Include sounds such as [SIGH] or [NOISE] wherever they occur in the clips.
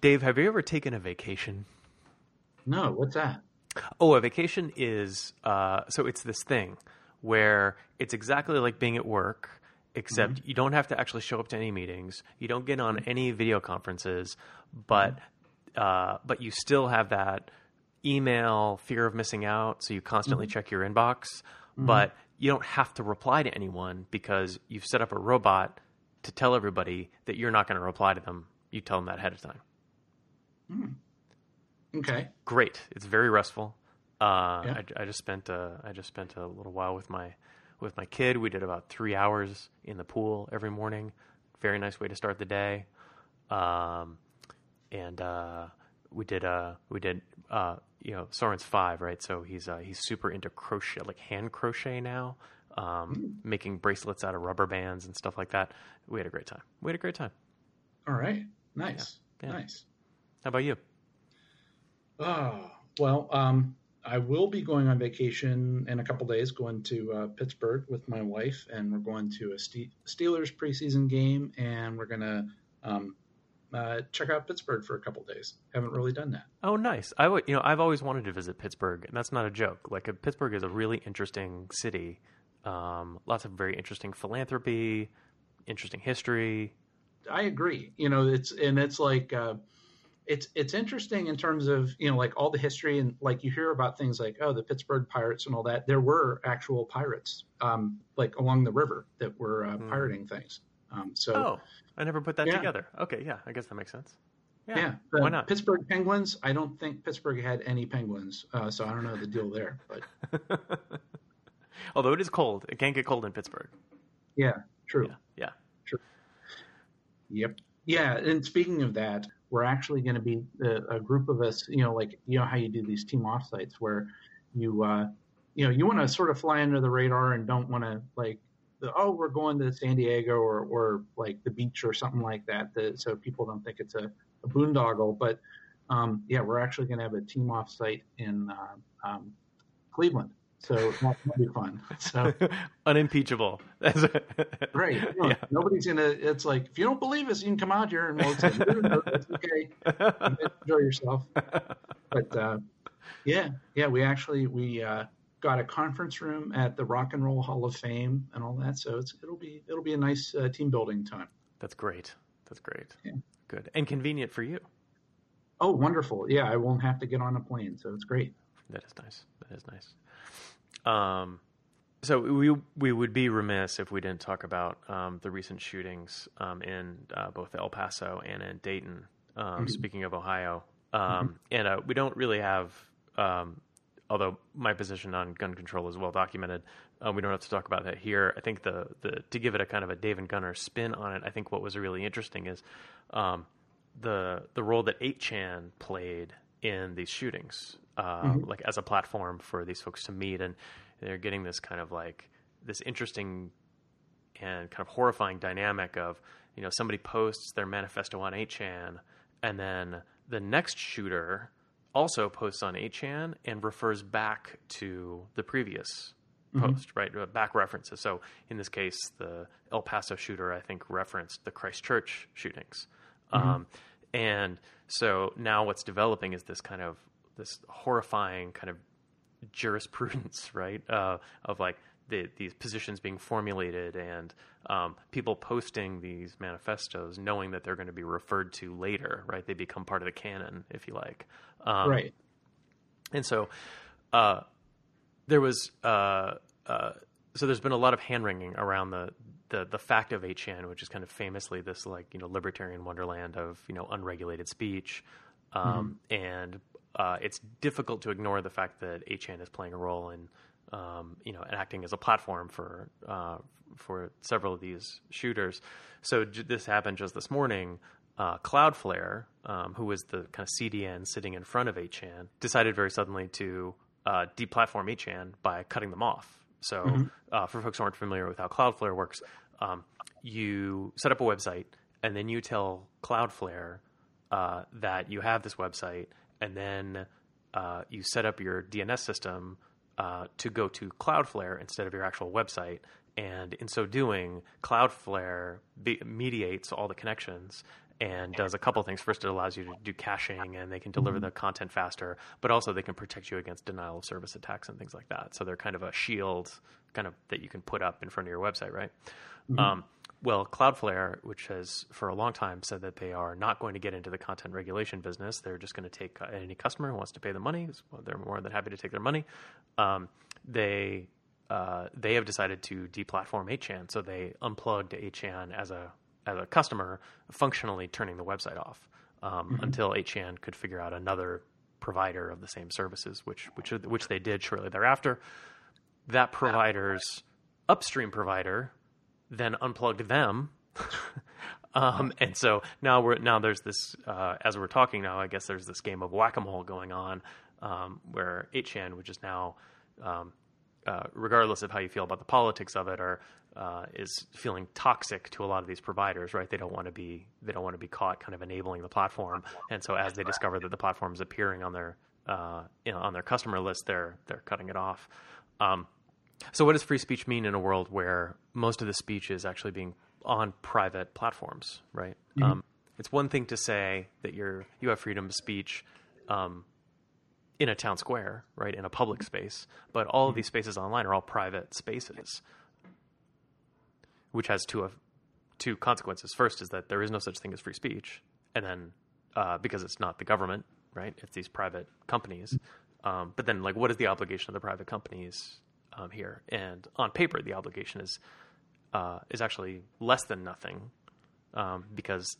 Dave, have you ever taken a vacation? No, what's that? Oh, a vacation is uh, so it's this thing where it's exactly like being at work, except Mm-hmm. you don't have to actually show up to any meetings. You don't get on any video conferences, but Mm-hmm. uh, but you still have that email fear of missing out. So you constantly Mm-hmm. check your inbox, but you don't have to reply to anyone because you've set up a robot to tell everybody that you're not going to reply to them. You tell them that ahead of time. Okay. great. It's very restful. Uh, Yeah. I, I just spent uh, I just spent a little while with my with my kid. We did about three hours in the pool every morning. Very nice way to start the day. Um, and uh, we did uh, we did uh, you know Soren's five right, so he's uh, he's super into crochet like hand crochet now. Um, making bracelets out of rubber bands and stuff like that. We had a great time. We had a great time. All right. Nice. Yeah. Nice. How about you? Oh, well, um, I will be going on vacation in a couple days, going to uh, Pittsburgh with my wife, and we're going to a Ste- Steelers preseason game, and we're going to um, uh, check out Pittsburgh for a couple days. Haven't really done that. Oh, nice. I would, you know, I've always wanted to visit Pittsburgh, and that's not a joke. Like, uh, Pittsburgh is a really interesting city. Um, lots of very interesting philanthropy, interesting history. I agree. You know, it's and it's like uh, it's it's interesting in terms of you know like all the history and like you hear about things like oh the Pittsburgh Pirates and all that. There were actual pirates um, like along the river that were uh, pirating things. Um, so Oh, I never put that Yeah. together. Okay, yeah, I guess that makes sense. Yeah, yeah, why not? Pittsburgh Penguins. I don't think Pittsburgh had any penguins, uh, so I don't know the deal there. But [LAUGHS] Although it is cold, it can get cold in Pittsburgh. yeah, true. Yeah, True. Yep. Yeah, and speaking of that, we're actually going to be a, a group of us. You know, like you know how you do these team offsites where you, uh, you know, you want to sort of fly under the radar and don't want to like, the, oh, we're going to San Diego or or like the beach or something like that, that so people don't think it's a, a boondoggle. But um, yeah, we're actually going to have a team offsite in uh, um, Cleveland, so that'll be fun. So. [LAUGHS] unimpeachable. That's [LAUGHS] Right. Yeah. Nobody's gonna. It's like if you don't believe us, you can come out here and we'll say, [LAUGHS] no, no, okay. Enjoy yourself. But uh, yeah, yeah, we actually we uh, got a conference room at the Rock and Roll Hall of Fame and all that. So it's it'll be it'll be a nice uh, team building time. That's great. That's great. Yeah. Good and convenient for you. Oh, wonderful! Yeah, I won't have to get on a plane, so it's great. That is nice. That is nice. Um, so we we would be remiss if we didn't talk about um, the recent shootings um, in uh, both El Paso and in Dayton. Um, Speaking of Ohio, um, and uh, we don't really have. Um, although my position on gun control is well documented, uh, we don't have to talk about that here. I think the the to give it a kind of a Dave and Gunner spin on it, I think what was really interesting is um, the the role that 8chan played in these shootings, uh, like as a platform for these folks to meet, and they're getting this kind of like this interesting and kind of horrifying dynamic of you know somebody posts their manifesto on 8chan, and then the next shooter also posts on 8chan and refers back to the previous post, right? Uh, Back references. So in this case, the El Paso shooter, I think, referenced the Christchurch shootings. Um, and so now what's developing is this kind of this horrifying kind of jurisprudence, [LAUGHS] right? Uh, of like the, these positions being formulated and um, people posting these manifestos, knowing that they're going to be referred to later, right? They become part of the canon, if you like. Um, right. and so uh, there was uh, uh, so there's been a lot of hand wringing around the, the the fact of 8chan, which is kind of famously this like you know libertarian wonderland of you know unregulated speech, um, and uh, it's difficult to ignore the fact that 8chan is playing a role in um, you know and acting as a platform for uh, for several of these shooters. So j- this happened just this morning. Uh, Cloudflare, um, who was the kind of CDN sitting in front of 8chan, decided very suddenly to uh, deplatform 8chan by cutting them off. So, uh, for folks who aren't familiar with how Cloudflare works, um, you set up a website and then you tell Cloudflare uh, that you have this website, and then uh, you set up your DNS system uh, to go to Cloudflare instead of your actual website. And in so doing, Cloudflare be- mediates all the connections and does a couple things. First, it allows you to do caching and they can deliver mm-hmm. the content faster, but also they can protect you against denial of service attacks and things like that. So they're kind of a shield kind of that you can put up in front of your website, right? Mm-hmm. Um, well, Cloudflare, which has for a long time said that they are not going to get into the content regulation business, they're just going to take any customer who wants to pay the money. They're more than happy to take their money. Um, they uh, they have decided to deplatform 8chan, so they unplugged 8chan as a as a customer, functionally turning the website off um, mm-hmm. until 8chan could figure out another provider of the same services, which which which they did shortly thereafter. That provider's upstream provider then unplugged them. [LAUGHS] um, and so now we're now there's this uh, as we're talking now. I guess there's this game of whack a mole going on um, where 8chan, which is now, um, uh, regardless of how you feel about the politics of it, or uh, is feeling toxic to a lot of these providers. Right? They don't want to be they don't want to be caught kind of enabling the platform. And so as they discover that the platform is appearing on their uh, you know, on their customer list, they're they're cutting it off. Um, so, what does free speech mean in a world where most of the speech is actually being on private platforms, right? Mm-hmm. Um, it's one thing to say that you're you have freedom of speech um, in a town square, right, in a public space, but all mm-hmm. of these spaces online are all private spaces, which has two of two consequences. First is that there is no such thing as free speech, and then uh, because it's not the government, right, it's these private companies. Mm-hmm. Um, but then, like, what is the obligation of the private companies um, here, and on paper the obligation is uh, is actually less than nothing um, because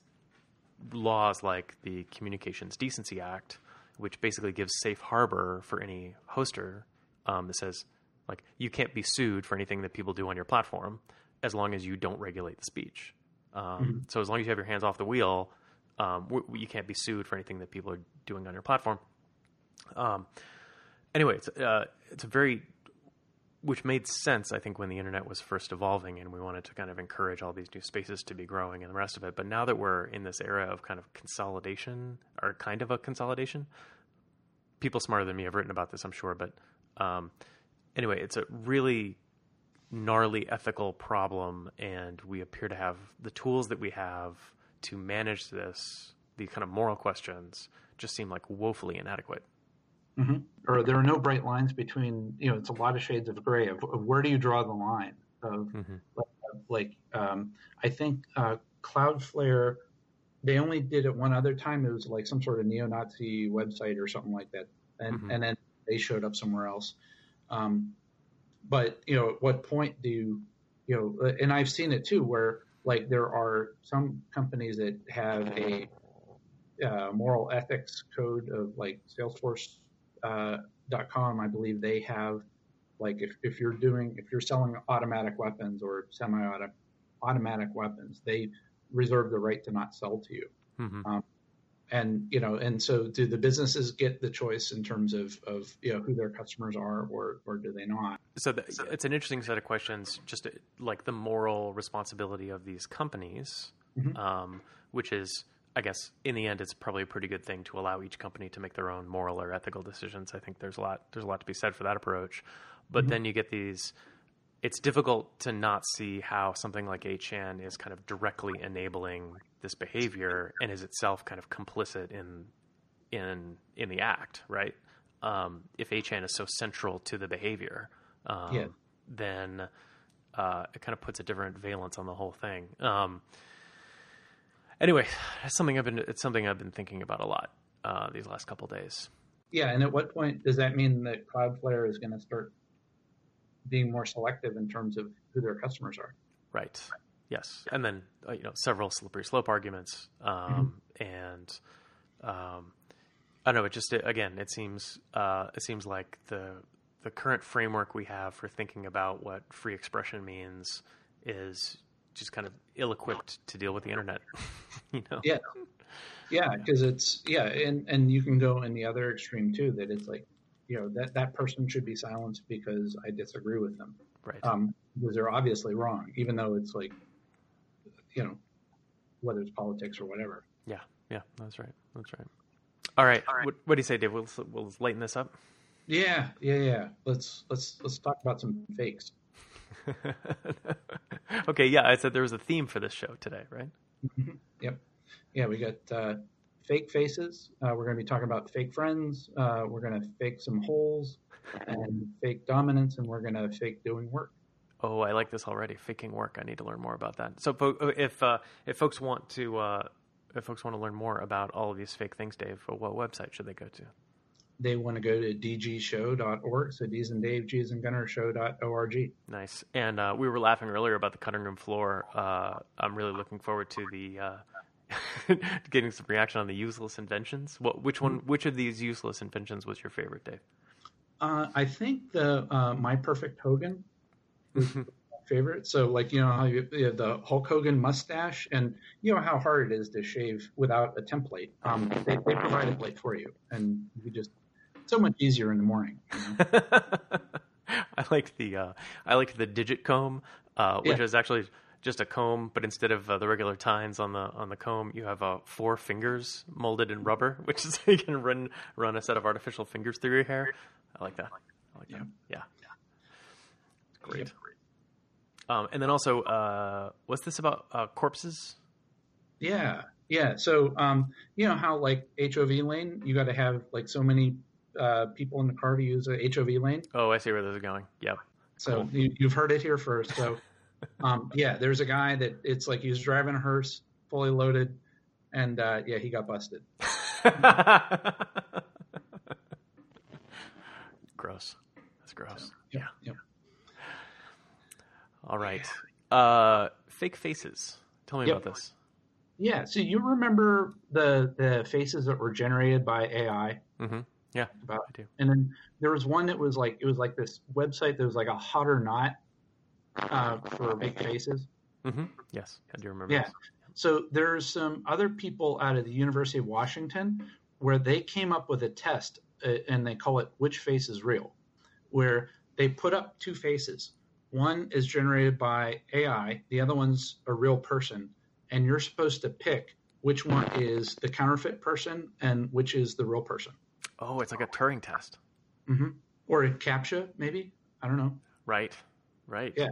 laws like the Communications Decency Act, which basically gives safe harbor for any hoster um, that says like you can't be sued for anything that people do on your platform as long as you don't regulate the speech. Um, mm-hmm. So as long as you have your hands off the wheel, um, w- you can't be sued for anything that people are doing on your platform. Um, anyway, it's uh, it's a very which made sense, I think, when the internet was first evolving and we wanted to kind of encourage all these new spaces to be growing and the rest of it. But now that we're in this era of kind of consolidation, or kind of a consolidation, people smarter than me have written about this, I'm sure. But um, anyway, it's a really gnarly ethical problem, and we appear to have the tools that we have to manage this, the kind of moral questions, just seem like woefully inadequate. Mm-hmm. Or there are no bright lines between, you know, it's a lot of shades of gray of, of where do you draw the line of mm-hmm. like, um, I think uh, Cloudflare, they only did it one other time. It was like some sort of neo-Nazi website or something like that. And, mm-hmm. and then they showed up somewhere else. Um, but, you know, at what point do you, you know, and I've seen it too, where like there are some companies that have a uh, moral ethics code of like Salesforce uh, .com, I believe they have like if, if you're doing if you're selling automatic weapons or semi-automatic automatic weapons, they reserve the right to not sell to you. Mm-hmm. Um, and you know, and so do the businesses get the choice in terms of of you know who their customers are, or or do they not? So the, it's an interesting set of questions, just like the moral responsibility of these companies, mm-hmm. um, which is I guess in the end, it's probably a pretty good thing to allow each company to make their own moral or ethical decisions. I think there's a lot there's a lot to be said for that approach. But mm-hmm. then you get these. It's difficult to not see how something like 8chan is kind of directly enabling this behavior and is itself kind of complicit in in in the act, right? Um, if 8chan is so central to the behavior, um, yeah. then uh, it kind of puts a different valence on the whole thing. Um, anyway, it's something I've been it's something I've been thinking about a lot uh, these last couple days. Yeah, and at what point does that mean that Cloudflare is going to start being more selective in terms of who their customers are? Right. Yes, and then uh, you know several slippery slope arguments, um, mm-hmm. and um, I don't know. It just it, again, it seems uh, it seems like the the current framework we have for thinking about what free expression means is just kind of ill-equipped to deal with the internet. [LAUGHS] [LAUGHS] you know? Yeah, yeah, because it's yeah, and and you can go in the other extreme too. That it's like, you know, that that person should be silenced because I disagree with them. Right. Um, because they're obviously wrong, even though it's like, you know, whether it's politics or whatever. Yeah, yeah, that's right. That's right. All right. What, what do you say, Dave? We'll, we'll lighten this up. Yeah, yeah, yeah. Let's let's let's talk about some fakes. [LAUGHS] okay, yeah. I said there was a theme for this show today, right? Mm-hmm. Yep. Yeah, we got uh, fake faces. Uh, we're going to be talking about fake friends. Uh, we're going to fake some holes and fake dominance, and we're going to fake doing work. Oh, I like this already. Faking work. I need to learn more about that. So, if uh, if folks want to uh, if folks want to learn more about all of these fake things, Dave, what website should they go to? They want to go to dgshow.org. So D's and Dave, G's and Gunner show.org. Nice. And uh, we were laughing earlier about the cutting room floor. Uh, I'm really looking forward to the uh, [LAUGHS] getting some reaction on the useless inventions. What, which one? Which of these useless inventions was your favorite, Dave? Uh, I think the uh, My Perfect Hogan [LAUGHS] favorite. So like you know how you, you the Hulk Hogan mustache, and you know how hard it is to shave without a template. Um, they, they provide a plate for you, and you just so much easier in the morning. You know? [LAUGHS] I like the uh, I like the digit comb, uh, which yeah. is actually just a comb, but instead of uh, the regular tines on the on the comb, you have uh, four fingers molded in rubber, [LAUGHS] which is you can run run a set of artificial fingers through your hair. I like that. I like yeah. that. Yeah. Great. Yep. Um, and then also, uh, what's this about uh, corpses? Yeah, yeah. So um, you know how like HOV lane, you got to have like so many uh, people in the car to use a HOV lane. Oh, I see where this is going. Yeah. So cool. you, have heard it here first. So [LAUGHS] um, yeah, there's a guy that it's like he's driving a hearse, fully loaded, and uh, yeah, he got busted. [LAUGHS] gross. That's gross. Yeah. yeah. All right. Uh, fake faces. Tell me yep. about this. Yeah. So you remember the the faces that were generated by AI? Mm-hmm. Yeah, about, I do. And then there was one that was like it was like this website that was like a hot or not uh, for fake faces. Mm-hmm. Yes, I do remember. Yeah. This. So there's some other people out of the University of Washington where they came up with a test, uh, and they call it "Which Face is Real," where they put up two faces one is generated by AI, the other one's a real person, and you're supposed to pick which one is the counterfeit person and which is the real person. Oh, it's like a Turing test. Mm-hmm. Or a CAPTCHA, maybe. I don't know. Right. Right. Yeah.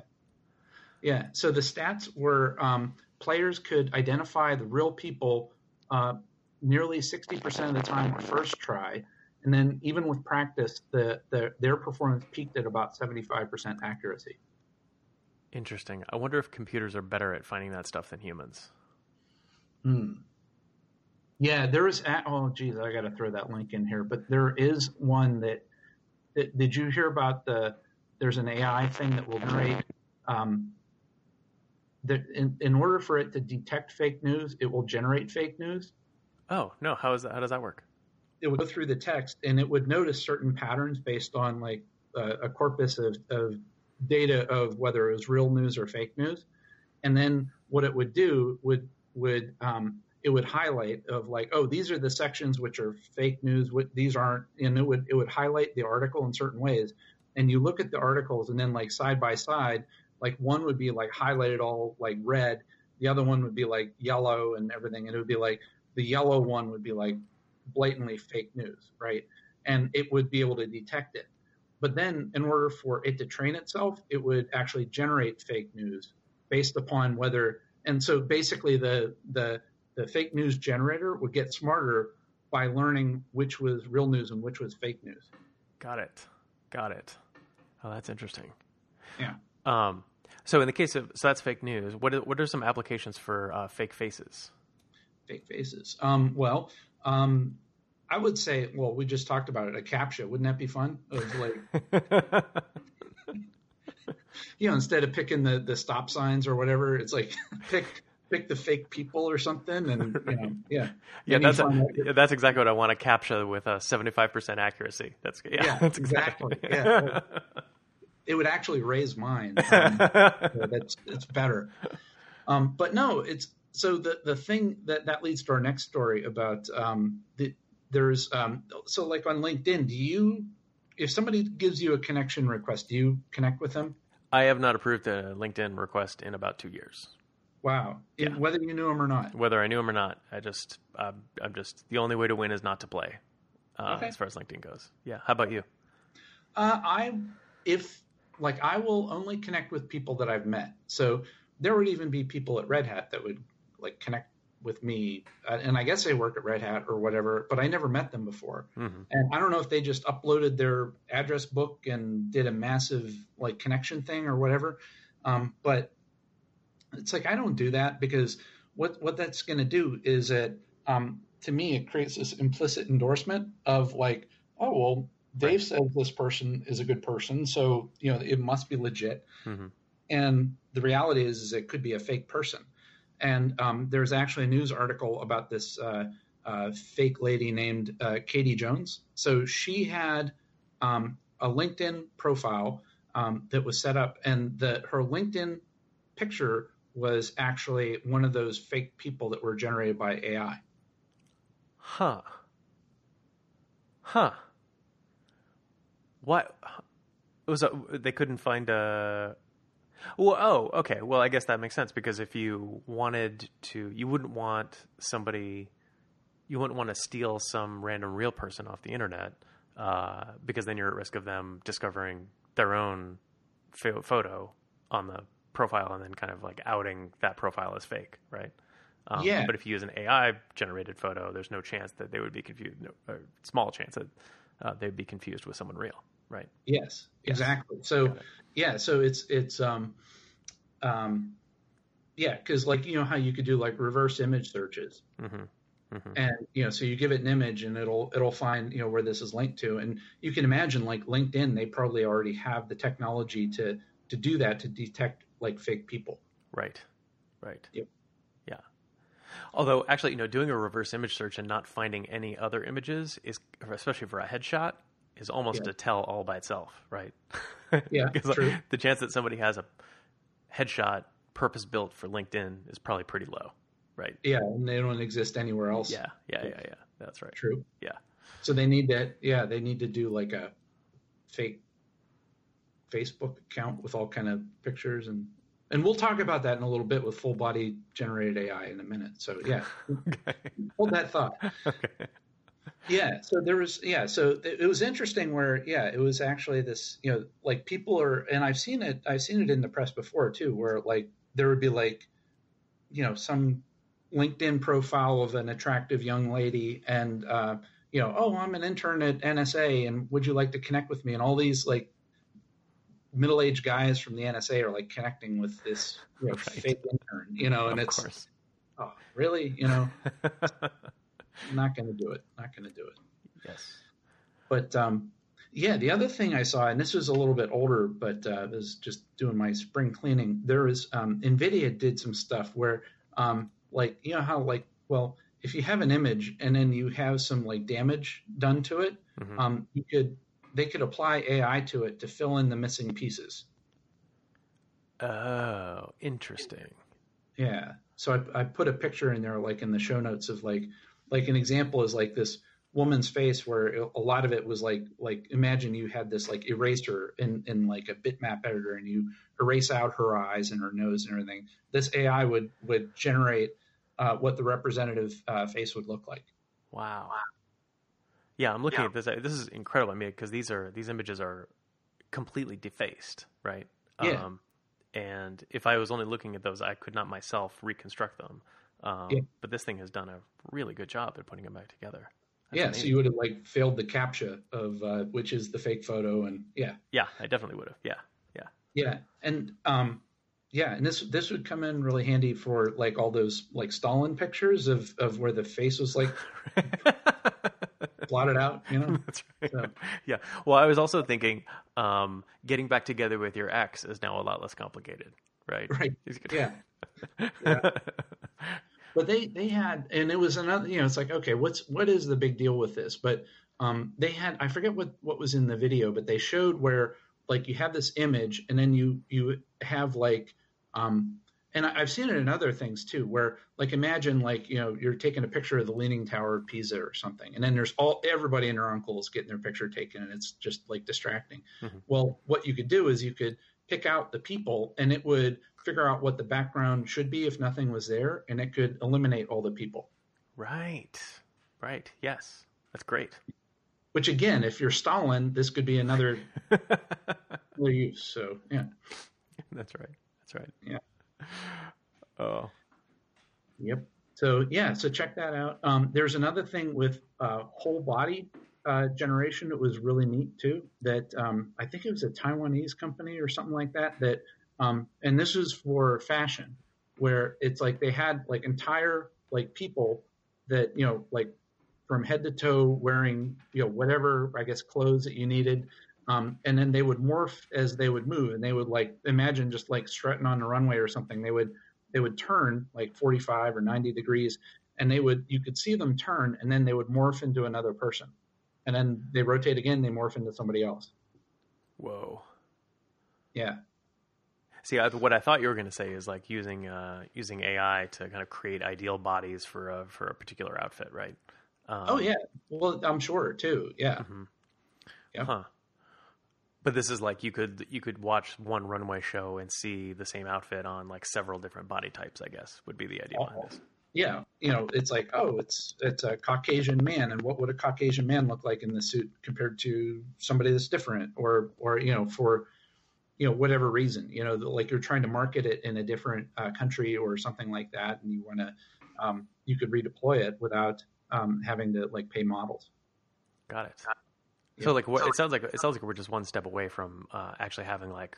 Yeah. So the stats were um, players could identify the real people uh, nearly 60% of the time first try. And then even with practice, the, the, their performance peaked at about 75% accuracy. Interesting. I wonder if computers are better at finding that stuff than humans. Hmm. Yeah, there is. Oh, geez, I got to throw that link in here. But there is one that, that. Did you hear about the? There's an AI thing that will generate. Um, that in, in order for it to detect fake news, it will generate fake news. Oh no! How is that? How does that work? It would go through the text and it would notice certain patterns based on like uh, a corpus of, of data of whether it was real news or fake news, and then what it would do would would um, it would highlight of like oh these are the sections which are fake news what these aren't and it would it would highlight the article in certain ways and you look at the articles and then like side by side like one would be like highlighted all like red the other one would be like yellow and everything and it would be like the yellow one would be like blatantly fake news right and it would be able to detect it but then, in order for it to train itself, it would actually generate fake news based upon whether. And so, basically, the the the fake news generator would get smarter by learning which was real news and which was fake news. Got it. Got it. Oh, that's interesting. Yeah. Um, so in the case of so that's fake news. What are, what are some applications for uh, fake faces? Fake faces. Um, well, um, I would say, well, we just talked about it, a CAPTCHA. Wouldn't that be fun? Like, [LAUGHS] [LAUGHS] you know, instead of picking the, the stop signs or whatever, it's like [LAUGHS] pick pick the fake people or something, and you know, [LAUGHS] yeah, yeah, that's a, that's exactly what I want to capture with a seventy five percent accuracy. That's yeah, yeah that's exactly. yeah, [LAUGHS] it would actually raise mine. [LAUGHS] Um, that's it's better. Um, but no, it's so the the thing that that leads to our next story about um, the there's um, so like on LinkedIn, do you if somebody gives you a connection request, do you connect with them? I have not approved a LinkedIn request in about two years. Wow. Yeah. Whether you knew him or not. Whether I knew him or not, I just uh, I'm just the only way to win is not to play. Uh, okay. As far as LinkedIn goes. Yeah. How about you? Uh, I if like I will only connect with people that I've met. So there would even be people at Red Hat that would like connect with me, uh, and I guess they work at Red Hat or whatever, but I never met them before. Mm-hmm. And I don't know if they just uploaded their address book and did a massive like connection thing or whatever. Um, but it's like I don't do that because what what that's going to do is that um, to me it creates this implicit endorsement of like, oh well, Dave right. says this person is a good person, so you know it must be legit. Mm-hmm. And the reality is, is it could be a fake person. And um, there's actually a news article about this uh, uh, fake lady named uh, Katie Jones. So she had um, a LinkedIn profile um, that was set up, and the, her LinkedIn picture was actually one of those fake people that were generated by AI. Huh. Huh. What? it Was a, they couldn't find a well, oh, okay. Well, I guess that makes sense because if you wanted to, you wouldn't want somebody, you wouldn't want to steal some random real person off the internet uh, because then you're at risk of them discovering their own ph- photo on the profile and then kind of like outing that profile as fake, right? Um, yeah. But if you use an AI generated photo, there's no chance that they would be confused, no, small chance that uh, they'd be confused with someone real right? Yes, exactly. So yeah, so it's it's um um yeah, because like you know how you could do like reverse image searches. Mm-hmm. Mm-hmm. And you know, so you give it an image, and it'll it'll find you know where this is linked to, and you can imagine like LinkedIn, they probably already have the technology to to do that to detect like fake people. Right. Right. Yep. Yeah. Although, actually, you know, doing a reverse image search and not finding any other images is, especially for a headshot, is almost yeah. a tell all by itself, right? [LAUGHS] Yeah, uh, true. Like, the chance that somebody has a headshot purpose built for LinkedIn is probably pretty low, right? Yeah, and they don't exist anywhere else. Yeah, yeah, yeah, yeah. That's right. True. Yeah. So they need that. Yeah, they need to do like a fake Facebook account with all kind of pictures and and we'll talk about that in a little bit with full body generated AI in a minute. So yeah, [LAUGHS] okay. hold that thought. Okay yeah so there was yeah so it was interesting where yeah it was actually this you know like people are and i've seen it i've seen it in the press before too where like there would be like you know some linkedin profile of an attractive young lady and uh you know oh i'm an intern at nsa and would you like to connect with me and all these like middle-aged guys from the nsa are like connecting with this you know, [LAUGHS] right. fake intern you know and of it's course. oh really you know [LAUGHS] not going to do it. Not going to do it. Yes. But um, yeah, the other thing I saw, and this was a little bit older, but uh, was just doing my spring cleaning. There is um, NVIDIA did some stuff where, um, like, you know how like, well, if you have an image and then you have some like damage done to it, mm-hmm. um, you could they could apply AI to it to fill in the missing pieces. Oh, interesting. Yeah. So I, I put a picture in there, like in the show notes of like like an example is like this woman's face where a lot of it was like like imagine you had this like eraser in in like a bitmap editor and you erase out her eyes and her nose and everything this ai would would generate uh, what the representative uh, face would look like wow yeah i'm looking yeah. at this this is incredible i mean because these are these images are completely defaced right yeah. Um, and if i was only looking at those i could not myself reconstruct them um, yeah. But this thing has done a really good job at putting them back together. That's yeah, amazing. so you would have like failed the captcha of uh, which is the fake photo, and yeah, yeah, I definitely would have. Yeah, yeah, yeah, and um, yeah, and this this would come in really handy for like all those like Stalin pictures of of where the face was like [LAUGHS] blotted out, you know. [LAUGHS] Right. So. Yeah. Well, I was also thinking, um, getting back together with your ex is now a lot less complicated, right? Right. [LAUGHS] Yeah. [LAUGHS] yeah but they they had and it was another you know it's like okay what's what is the big deal with this but um, they had i forget what what was in the video but they showed where like you have this image and then you you have like um, and I've seen it in other things too, where like imagine like you know you're taking a picture of the Leaning Tower of Pisa or something, and then there's all everybody and their uncles getting their picture taken, and it's just like distracting. Mm-hmm. Well, what you could do is you could pick out the people and it would figure out what the background should be if nothing was there and it could eliminate all the people. Right. Right. Yes. That's great. Which again, if you're Stalin, this could be another [LAUGHS] use. So yeah. That's right. That's right. Yeah. [LAUGHS] Oh. Yep. So yeah, so check that out. Um, there's another thing with uh, whole body uh, generation that was really neat too. That um, I think it was a Taiwanese company or something like that. That um, and this was for fashion, where it's like they had like entire like people that you know like from head to toe wearing you know whatever I guess clothes that you needed. Um, and then they would morph as they would move, and they would like imagine just like strutting on the runway or something. They would they would turn like 45 or 90 degrees and they would you could see them turn and then they would morph into another person and then they rotate again they morph into somebody else Whoa. yeah See, I, what I thought you were going to say is like using uh, using AI to kind of create ideal bodies for a for a particular outfit, right? Um, oh yeah well i'm sure too yeah Mm-hmm. yeah Huh. But this is like you could you could watch one runway show and see the same outfit on like several different body types. I guess would be the idea behind this. yeah you know it's like oh it's it's a caucasian man and what would a caucasian man look like in the suit compared to somebody that's different or or you know for you know whatever reason you know like you're trying to market it in a different uh, country or something like that and you want to um, you could redeploy it without um, having to like pay models Got it. So like what it sounds like it sounds like we're just one step away from uh, actually having like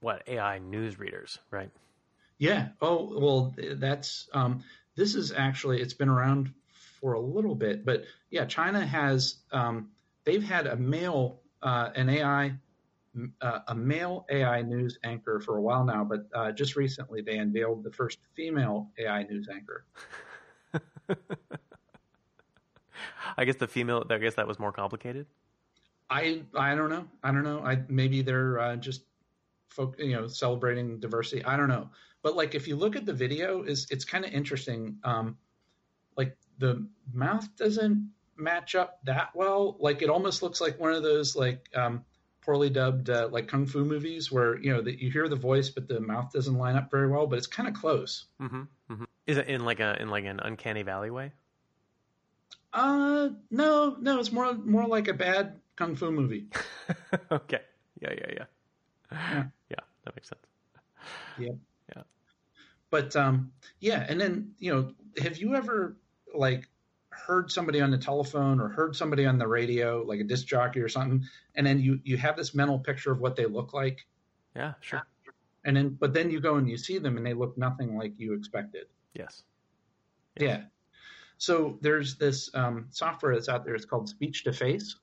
what AI news readers, right? Yeah. Oh, well, that's um, this is actually it's been around for a little bit, but yeah, China has um, they've had a male uh, an AI uh, a male AI news anchor for a while now, but uh, just recently they unveiled the first female AI news anchor. [LAUGHS] I guess the female. I guess that was more complicated. I I don't know. I don't know. I maybe they're uh, just folk, you know, celebrating diversity. I don't know. But like if you look at the video, is it's kind of interesting. Um, like the mouth doesn't match up that well. Like it almost looks like one of those like um, poorly dubbed uh, like kung fu movies where you know that you hear the voice but the mouth doesn't line up very well. But it's kind of close. Mm-hmm. hmm Is it in like a in like an uncanny valley way? Uh, no, no, it's more more like a bad kung fu movie. okay. Yeah, yeah, yeah. Yeah. Yeah, that makes sense. Yeah. Yeah. But um, yeah, and then you know, have you ever like heard somebody on the telephone or heard somebody on the radio, like a disc jockey or something, and then you you have this mental picture of what they look like, Yeah, sure. and then but then you go and you see them and they look nothing like you expected. Yes. Yeah. So there's this um, software that's out there. It's called Speech to Face,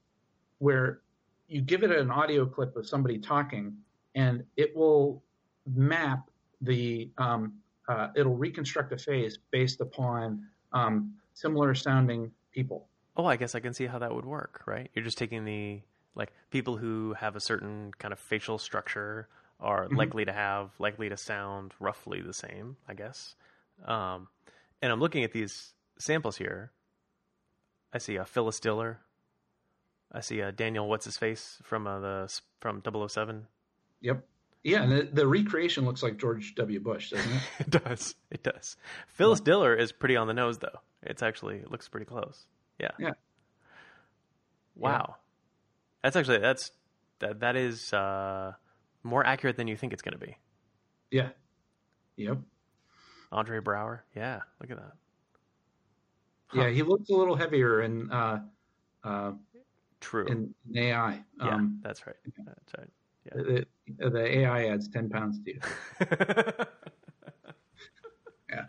where you give it an audio clip of somebody talking, and it will map the. Um, uh, it'll reconstruct a face based upon um, similar sounding people. Oh, I guess I can see how that would work, right? You're just taking the like people who have a certain kind of facial structure are Mhm. likely to have likely to sound roughly the same, I guess. Um, and I'm looking at these samples here. I see a Phyllis Diller. I see a Daniel what's his face from uh, the from 007. Yep. Yeah, and the, the recreation looks like George W. Bush, doesn't it? [LAUGHS] it does. It does. Phyllis Diller is pretty on the nose though. It's actually it looks pretty close. Yeah. Yeah. Wow. That's actually that's that that is uh, more accurate than you think it's going to be. yeah. Yep. Andre Braugher. Yeah. Look at that. Huh. Yeah, he looks a little heavier and. uh, uh, True. in, in AI. yeah. Um, that's right. That's right. the, the AI adds 10 pounds to you. [LAUGHS] Yeah.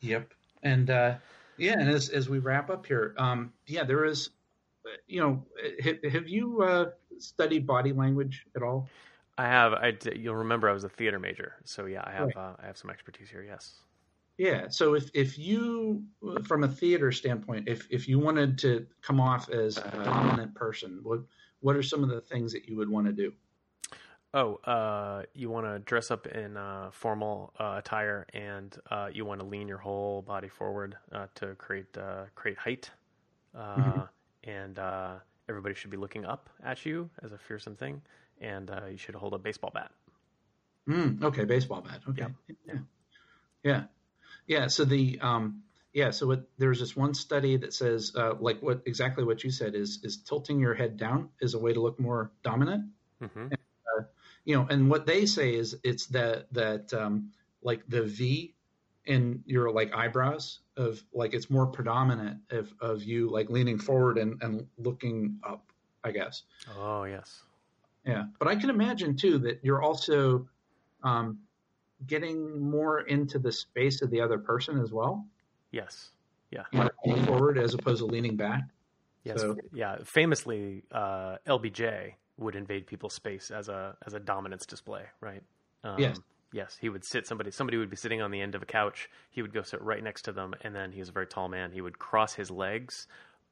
Yep. And uh, yeah, and as, as we wrap up here, um, yeah, there is, you know, have, have you uh, studied body language at all? I have. I, you'll remember I was a theater major, so yeah, I have. Right. Uh, I have some expertise here. Yes. Yeah. So if, if you, from a theater standpoint, if, if you wanted to come off as a dominant person, what what are some of the things that you would want to do? Oh, uh, you want to dress up in uh, formal uh, attire, and uh, you want to lean your whole body forward uh, to create uh, create height, uh, Mhm. and uh, everybody should be looking up at you as a fearsome thing, and uh, you should hold a baseball bat. Mm, okay, baseball bat. Okay. Yeah. yeah. Yeah. Yeah. So the um, yeah. So what, there's this one study that says uh, like what exactly what you said is is tilting your head down is a way to look more dominant. Mm-hmm. And, uh, you know, and what they say is it's that that um, like the V in your like eyebrows of like it's more predominant of of you like leaning forward and, and looking up. I guess. Oh yes. Yeah, but I can imagine too that you're also um, getting more into the space of the other person as well. Yes. Yeah. forward as opposed to leaning back. Yes. So, yeah. Famously, uh, LBJ would invade people's space as a as a dominance display, right? Um, yes. Yes, he would sit somebody somebody would be sitting on the end of a couch. He would go sit right next to them, and then he's a very tall man. He would cross his legs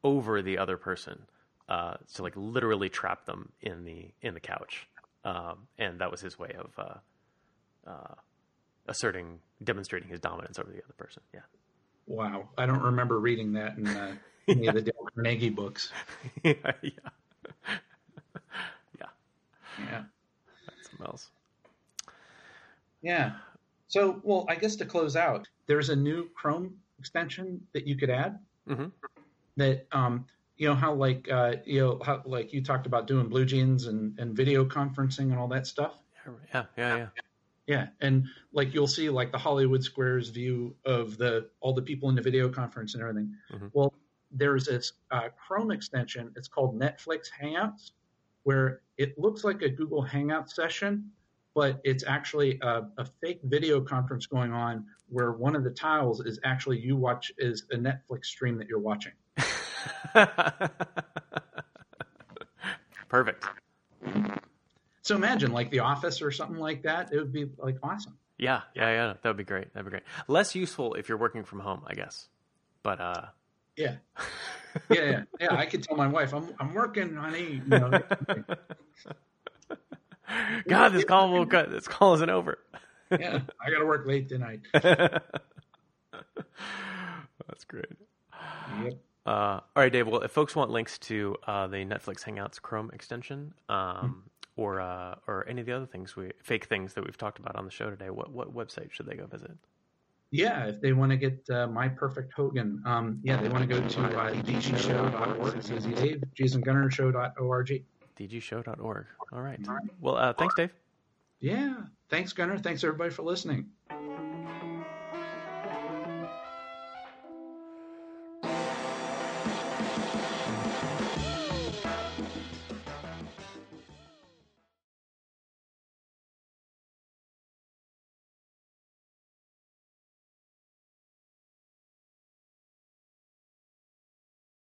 over the other person, uh, to like literally trap them in the in the couch. Um, and that was his way of uh, uh, asserting, demonstrating his dominance over the other person. Yeah. Wow, I don't remember reading that in uh, [LAUGHS] any yeah. of the Dale Carnegie books. yeah, [LAUGHS] yeah, yeah, yeah. That's something else. Yeah. So, well, I guess to close out, there's a new Chrome extension that you could add. Mm-hmm. That um, you know how like uh, you know how like you talked about doing BlueJeans and and video conferencing and all that stuff. Yeah, yeah, yeah. Yeah, and like you'll see like the Hollywood Squares view of the all the people in the video conference and everything. Mm-hmm. Well, there's this uh, Chrome extension. It's called Netflix Hangouts, where it looks like a Google Hangout session, but it's actually a, a, fake video conference going on where one of the tiles is actually you watch is a Netflix stream that you're watching. [LAUGHS] Perfect. So imagine like The Office or something like that. It would be like awesome. Yeah, yeah, yeah. That would be great. That'd be great. Less useful if you're working from home, I guess. But uh yeah. [LAUGHS] yeah, yeah, yeah. I could tell my wife, I'm I'm working, honey. You know, God, this call will cut. This call isn't over. yeah, I got to work late tonight. [LAUGHS] That's great. Yep. Uh, all right, Dave. Well, if folks want links to uh, the Netflix Hangouts Chrome extension, um, mm-hmm or uh, or any of the other things we fake things that we've talked about on the show today, what what website should they go visit? Yeah, if they want to get uh, my perfect Hogan, um, yeah, they want to go to uh, dgshow.org. It's easy, Dave. jasongunnershow.org. dgshow.org. All right. Well, uh, thanks, Dave. Yeah. Thanks, Gunner. Thanks, everybody, for listening.